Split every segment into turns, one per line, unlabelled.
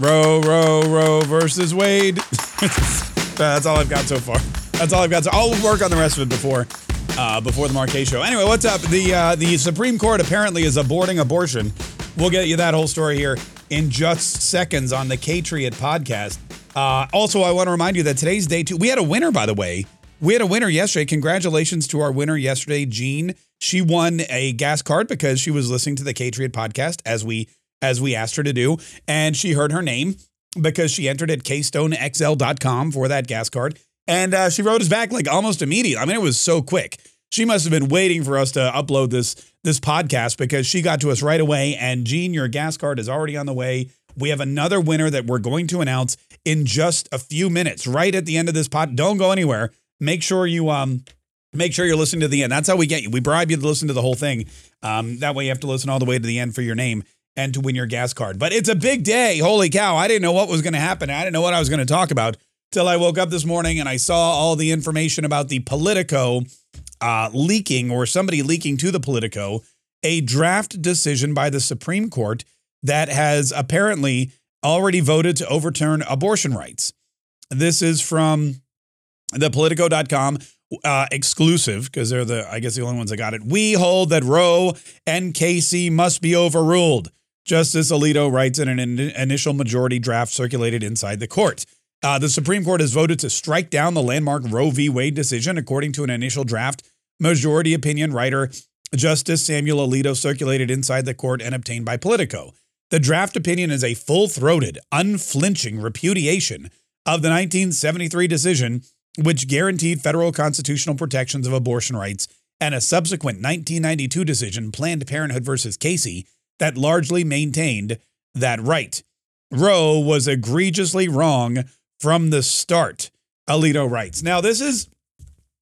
Roe, Roe, Roe versus Wade. That's all I've got so far. That's all I've got. So I'll work on the rest of it before uh, before the Mark Kaye's show. Anyway, what's up? The uh, the Supreme Court apparently is aborting abortion. We'll get you that whole story here in just seconds on the Patriot podcast. Uh, also, I want to remind you that today's day two. We had a winner, by the way. We had a winner yesterday. Congratulations to our winner yesterday, Jean. She won a gas card because she was listening to the Patriot podcast as we as we asked her to do, and she heard her name because she entered at keystonexl.com for that gas card. And uh, she wrote us back like almost immediately. I mean, it was so quick. She must have been waiting for us to upload this this podcast because she got to us right away. And Jean, your gas card is already on the way. We have another winner that we're going to announce in just a few minutes, right at the end of this pod. Don't go anywhere. Make sure you um make sure you're listening to the end. That's how we get you. We bribe you to listen to the whole thing. Um, that way you have to listen all the way to the end for your name and to win your gas card. But it's a big day. Holy cow. I didn't know what was going to happen. I didn't know what I was going to talk about till I woke up this morning and I saw all the information about the Politico uh, leaking or somebody leaking to the Politico a draft decision by the Supreme Court that has apparently already voted to overturn abortion rights. This is from the politico.com uh, exclusive because they're the I guess the only ones that got it. We hold that Roe and Casey must be overruled. Justice Alito writes in an in- initial majority draft circulated inside the court. Uh, the Supreme Court has voted to strike down the landmark Roe v. Wade decision, according to an initial draft. Majority opinion writer Justice Samuel Alito circulated inside the court and obtained by Politico. The draft opinion is a full throated, unflinching repudiation of the 1973 decision, which guaranteed federal constitutional protections of abortion rights, and a subsequent 1992 decision, Planned Parenthood versus Casey, that largely maintained that right. Roe was egregiously wrong from the start, Alito writes. Now, this is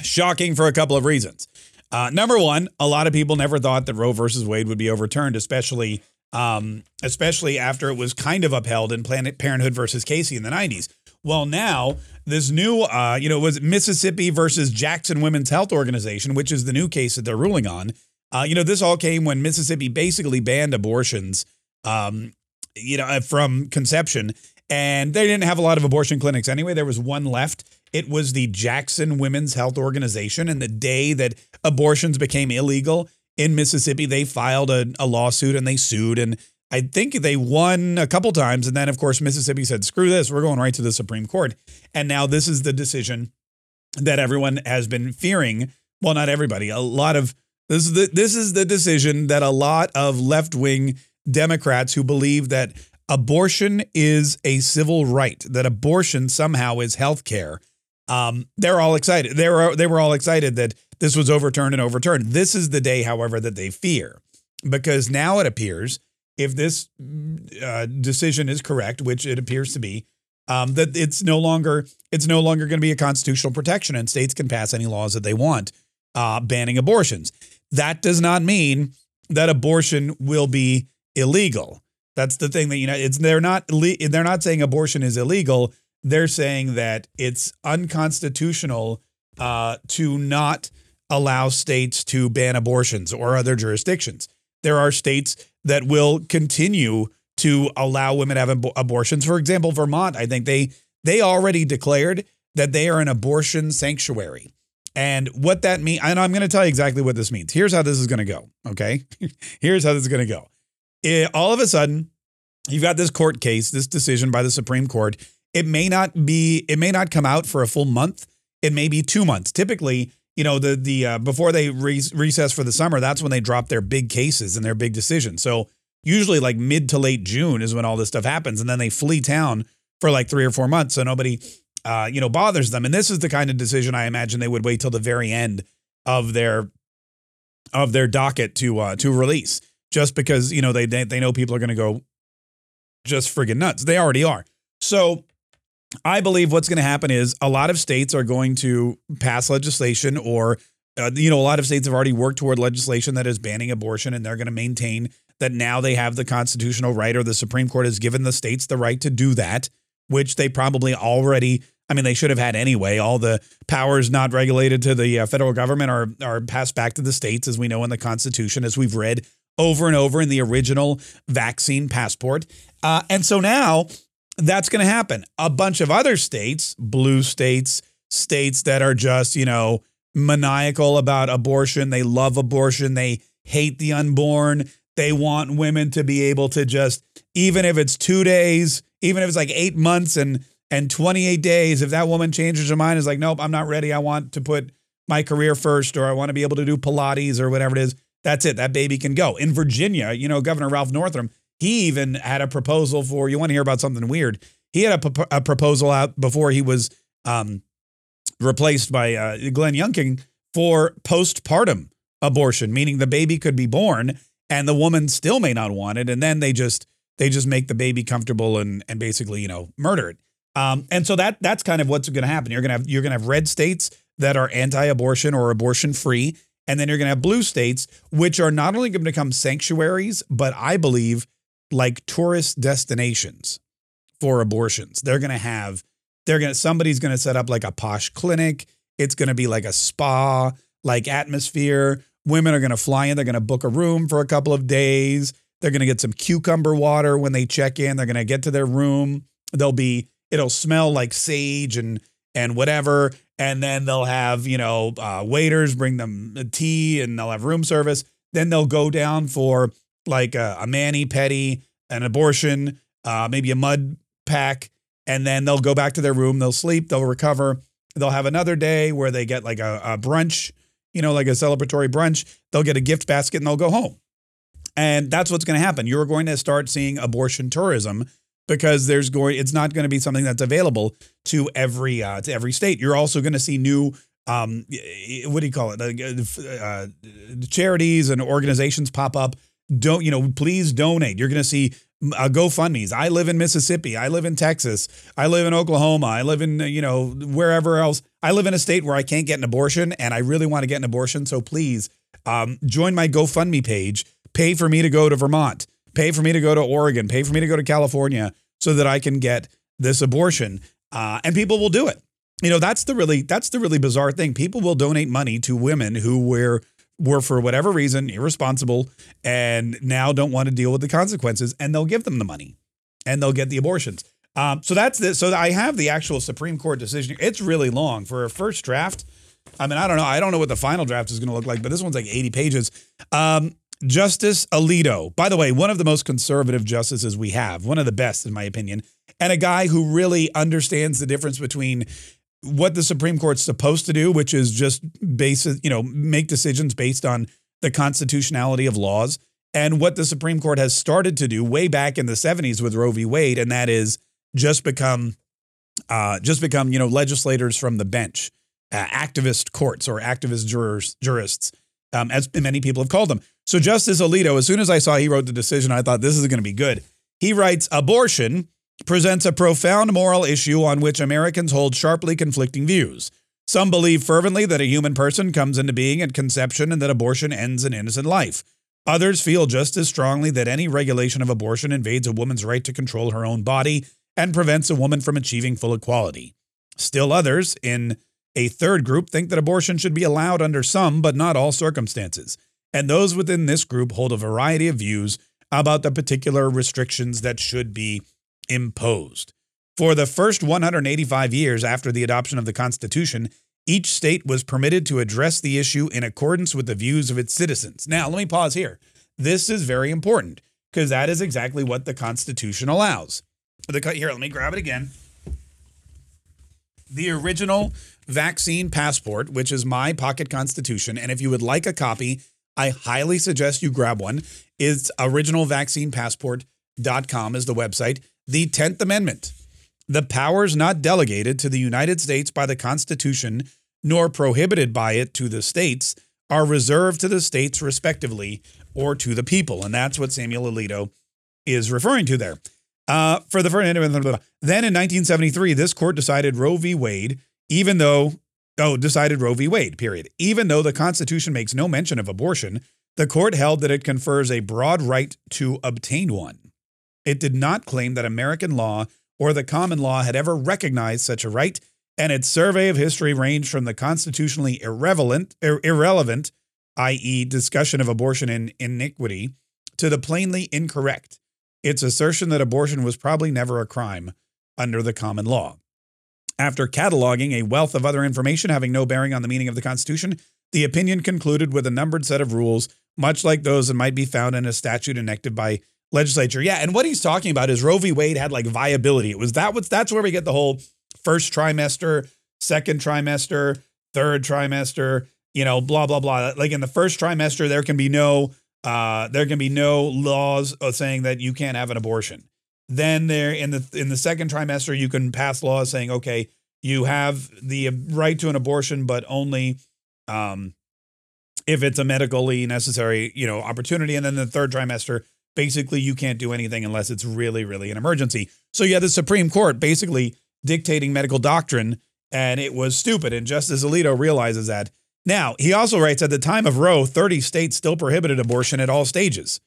shocking for a couple of reasons. Uh, number one, a lot of people never thought that Roe versus Wade would be overturned, especially um, especially after it was kind of upheld in Planned Parenthood versus Casey in the 90s. Well, now this new, uh, you know, was Mississippi versus Jackson Women's Health Organization, which is the new case that they're ruling on. Uh, you know, this all came when Mississippi basically banned abortions, um, you know, from conception, and they didn't have a lot of abortion clinics anyway. There was one left. It was the Jackson Women's Health Organization, and the day that abortions became illegal in Mississippi, they filed a, a lawsuit and they sued, and I think they won a couple times, and then of course Mississippi said, "Screw this, we're going right to the Supreme Court," and now this is the decision that everyone has been fearing. Well, not everybody. A lot of this is the this is the decision that a lot of left wing Democrats who believe that abortion is a civil right, that abortion somehow is health care. Um, they're all excited. They were they were all excited that this was overturned and overturned. This is the day, however, that they fear, because now it appears if this uh, decision is correct, which it appears to be, um, that it's no longer it's no longer going to be a constitutional protection, and states can pass any laws that they want uh, banning abortions. That does not mean that abortion will be illegal. That's the thing that you know. It's they're not they're not saying abortion is illegal. They're saying that it's unconstitutional uh, to not allow states to ban abortions or other jurisdictions. There are states that will continue to allow women to have ab- abortions. For example, Vermont, I think they they already declared that they are an abortion sanctuary. And what that means, and I'm going to tell you exactly what this means. Here's how this is going to go. Okay. Here's how this is going to go. It, all of a sudden, you've got this court case, this decision by the Supreme Court. It may not be, it may not come out for a full month. It may be two months. Typically, you know, the the uh, before they re- recess for the summer, that's when they drop their big cases and their big decisions. So usually, like mid to late June is when all this stuff happens, and then they flee town for like three or four months, so nobody, uh, you know, bothers them. And this is the kind of decision I imagine they would wait till the very end of their of their docket to uh, to release, just because you know they they, know people are going to go just friggin' nuts. They already are. So I believe what's going to happen is a lot of states are going to pass legislation or uh, you know a lot of states have already worked toward legislation that is banning abortion and they're going to maintain that now they have the constitutional right or the Supreme Court has given the states the right to do that which they probably already I mean they should have had anyway all the powers not regulated to the uh, federal government are are passed back to the states as we know in the constitution as we've read over and over in the original vaccine passport uh, and so now that's going to happen. A bunch of other states, blue states, states that are just, you know, maniacal about abortion, they love abortion, they hate the unborn, they want women to be able to just even if it's 2 days, even if it's like 8 months and and 28 days if that woman changes her mind is like nope, I'm not ready. I want to put my career first or I want to be able to do pilates or whatever it is. That's it. That baby can go. In Virginia, you know, Governor Ralph Northam, he even had a proposal for you want to hear about something weird. He had a, proposal out before he was um, replaced by uh, Glenn Youngkin for postpartum abortion, meaning the baby could be born and the woman still may not want it, and then they just they just make the baby comfortable and and basically you know murder it. Um, and so that that's kind of what's going to happen. You're gonna have you're gonna have red states that are anti-abortion or abortion free, and then you're gonna have blue states which are not only going to become sanctuaries, but I believe like tourist destinations for abortions. They're gonna have they're gonna somebody's gonna set up like a posh clinic. It's gonna be like a spa like atmosphere Women are going to fly in. They're going to book a room for a couple of days. They're going to get some cucumber water when they check in. They're going to get to their room. They'll be, it'll smell like sage and, and whatever. And then they'll have, you know, uh, waiters bring them tea and they'll have room service. Then they'll go down for like a, a mani pedi, an abortion, uh, maybe a mud pack. And then they'll go back to their room. They'll sleep. They'll recover. They'll have another day where they get like a, a brunch you know, like a celebratory brunch, they'll get a gift basket and they'll go home. And that's what's going to happen. You're going to start seeing abortion tourism because there's going it's not going to be something that's available to every uh, to every state. You're also going to see new um, what do you call it? Uh, uh, charities and organizations pop up. Don't you know? Please donate. You're going to see uh, GoFundMe's. I live in Mississippi. I live in Texas. I live in Oklahoma. I live in, you know, wherever else. I live in a state where I can't get an abortion and I really want to get an abortion. So please um, join my GoFundMe page. Pay for me to go to Vermont. Pay for me to go to Oregon. Pay for me to go to California so that I can get this abortion. Uh, and people will do it. You know, that's the really that's the really bizarre thing. People will donate money to women who were were for whatever reason irresponsible and now don't want to deal with the consequences and they'll give them the money and they'll get the abortions. Um, so that's this. So I have the actual Supreme Court decision. It's really long for a first draft. I mean, I don't know. I don't know what the final draft is going to look like, but this one's like 80 pages. Um, Justice Alito, by the way, one of the most conservative justices we have, one of the best, in my opinion, and a guy who really understands the difference between what the Supreme Court's supposed to do, which is just base, you know, make decisions based on the constitutionality of laws, and what the Supreme Court has started to do way back in the 70s with Roe v. Wade, and that is just become uh, just become, you know, legislators from the bench, uh, activist courts or activist jurors, jurists, um, as many people have called them. So Justice Alito, as soon as I saw he wrote the decision, I thought this is going to be good. He writes, abortion presents a profound moral issue on which Americans hold sharply conflicting views. Some believe fervently that a human person comes into being at conception and that abortion ends an innocent life. Others feel just as strongly that any regulation of abortion invades a woman's right to control her own body and prevents a woman from achieving full equality. Still others, in a third group, think that abortion should be allowed under some but not all circumstances. And those within this group hold a variety of views about the particular restrictions that should be imposed. For the first 185 years after the adoption of the Constitution, each state was permitted to address the issue in accordance with the views of its citizens. Now, let me pause here. This is very important because that is exactly what the Constitution allows. The, here, let me grab it again. The original vaccine passport, which is my pocket constitution, and if you would like a copy, I highly suggest you grab one. It's originalvaccinepassport.com is the website the 10th Amendment. The powers not delegated to the United States by the Constitution, nor prohibited by it to the states, are reserved to the states respectively or to the people. And that's what Samuel Alito is referring to there. Uh, for the first, then in 1973, this court decided Roe v. Wade, even though, oh, decided Roe v. Wade, period. Even though the Constitution makes no mention of abortion, the court held that it confers a broad right to obtain one. It did not claim that American law or the common law had ever recognized such a right, and its survey of history ranged from the constitutionally irrelevant, ir- irrelevant i.e., discussion of abortion in iniquity, to the plainly incorrect, its assertion that abortion was probably never a crime under the common law. After cataloging a wealth of other information having no bearing on the meaning of the Constitution, the opinion concluded with a numbered set of rules, much like those that might be found in a statute enacted by legislature. Yeah, and what he's talking about is Roe v. Wade had like viability. It was that what's that's where we get the whole first trimester, second trimester, third trimester, you know, blah blah blah. Like in the first trimester, there can be no uh, there can be no laws saying that you can't have an abortion. Then there in the in the second trimester, you can pass laws saying, okay, you have the right to an abortion, but only um, if it's a medically necessary, you know, opportunity. And then the third trimester, basically, you can't do anything unless it's really, really an emergency. So you had the Supreme Court basically dictating medical doctrine, and it was stupid. And Justice Alito realizes that. Now, he also writes at the time of Roe, 30 states still prohibited abortion at all stages.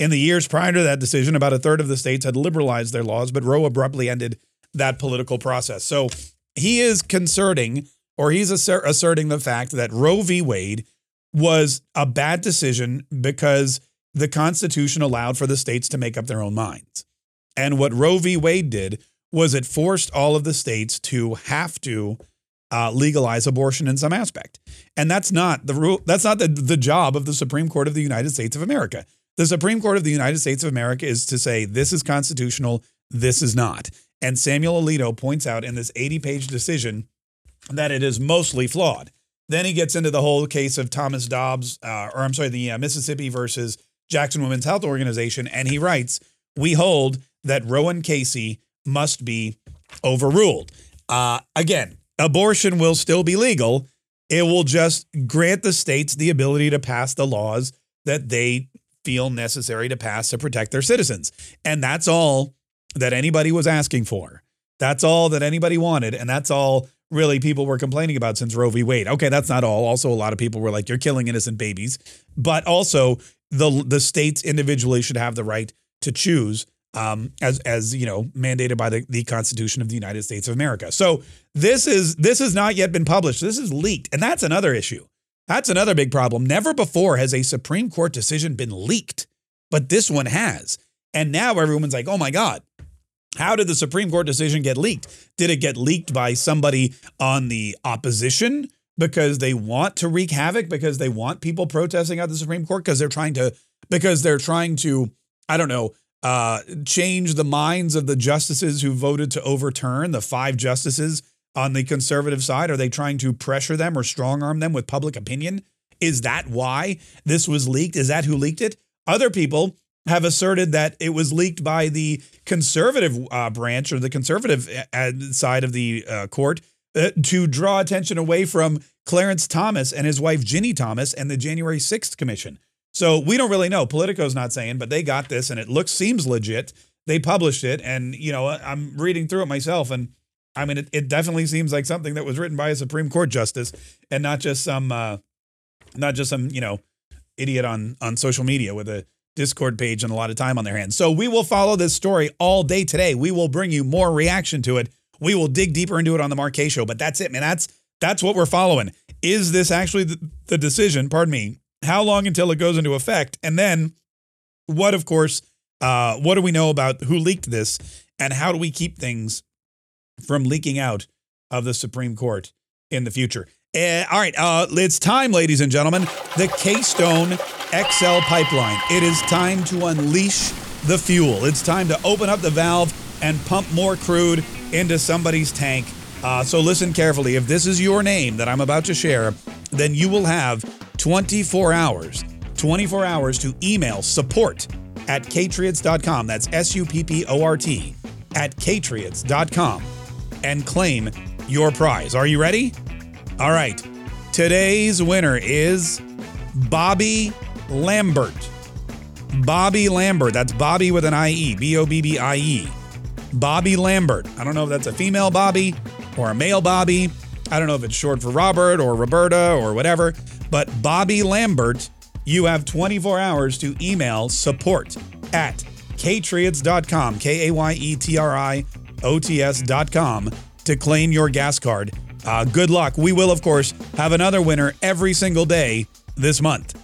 In the years prior to that decision, about a third of the states had liberalized their laws, but Roe abruptly ended that political process. So he is concerting, or he's assert, asserting the fact that Roe v. Wade was a bad decision because the Constitution allowed for the states to make up their own minds. And what Roe v. Wade did was it forced all of the states to have to uh, legalize abortion in some aspect. And that's not the rule. That's not the, the job of the Supreme Court of the United States of America. The Supreme Court of the United States of America is to say this is constitutional, this is not. And Samuel Alito points out in this 80 page decision that it is mostly flawed. Then he gets into the whole case of Thomas Dobbs, uh, or I'm sorry, the uh, Mississippi versus Jackson Women's Health Organization. And he writes, We hold that Roe Casey must be overruled. Uh, again, abortion will still be legal. It will just grant the states the ability to pass the laws that they feel necessary to pass to protect their citizens. And that's all that anybody was asking for. That's all that anybody wanted. And that's all really people were complaining about since Roe v. Wade. Okay, that's not all. Also, a lot of people were like, you're killing innocent babies. But also, the, the states individually should have the right to choose um, as as you know mandated by the, the Constitution of the United States of America. So this is this has not yet been published. This is leaked, and that's another issue. That's another big problem. Never before has a Supreme Court decision been leaked, but this one has. And now everyone's like, oh my God, how did the Supreme Court decision get leaked? Did it get leaked by somebody on the opposition because they want to wreak havoc, because they want people protesting at the Supreme Court, because they're trying to, because they're trying to, I don't know, uh, change the minds of the justices who voted to overturn the five justices on the conservative side? Are they trying to pressure them or strong arm them with public opinion? Is that why this was leaked? Is that who leaked it? Other people have asserted that it was leaked by the conservative uh, branch or the conservative uh, side of the uh, court uh, to draw attention away from Clarence Thomas and his wife Ginni Thomas and the January 6th Commission. So we don't really know. Politico's not saying, but they got this and it looks seems legit. They published it, and you know I'm reading through it myself, and I mean, it, it definitely seems like something that was written by a Supreme Court justice and not just some, uh, not just some, you know, idiot on on social media with a Discord page and a lot of time on their hands. So we will follow this story all day today. We will bring you more reaction to it. We will dig deeper into it on the Mark Show. But that's it, man. That's that's what we're following. Is this actually the, the decision? Pardon me. How long until it goes into effect? And then, what, of course, uh, what do we know about who leaked this, and how do we keep things from leaking out of the Supreme Court in the future. Uh, all right, uh, it's time, ladies and gentlemen. The Keystone XL pipeline. It is time to unleash the fuel. It's time to open up the valve and pump more crude into somebody's tank. Uh, so listen carefully. If this is your name that I'm about to share, then you will have 24 hours, 24 hours to email support at kayetriots.com. That's S U P P O R T at kayetriots.com and claim your prize. Are you ready? All right. Today's winner is Bobby Lambert. Bobby Lambert. That's Bobby with an IE. B O B B I E. Bobby Lambert. I don't know if that's a female Bobby or a male Bobby. I don't know if it's short for Robert or Roberta or whatever, but Bobby Lambert, you have 24 hours to email support at kayetriots.com, K A Y E T R I O T S.com to claim your gas card. Uh, good luck. We will, of course, have another winner every single day this month.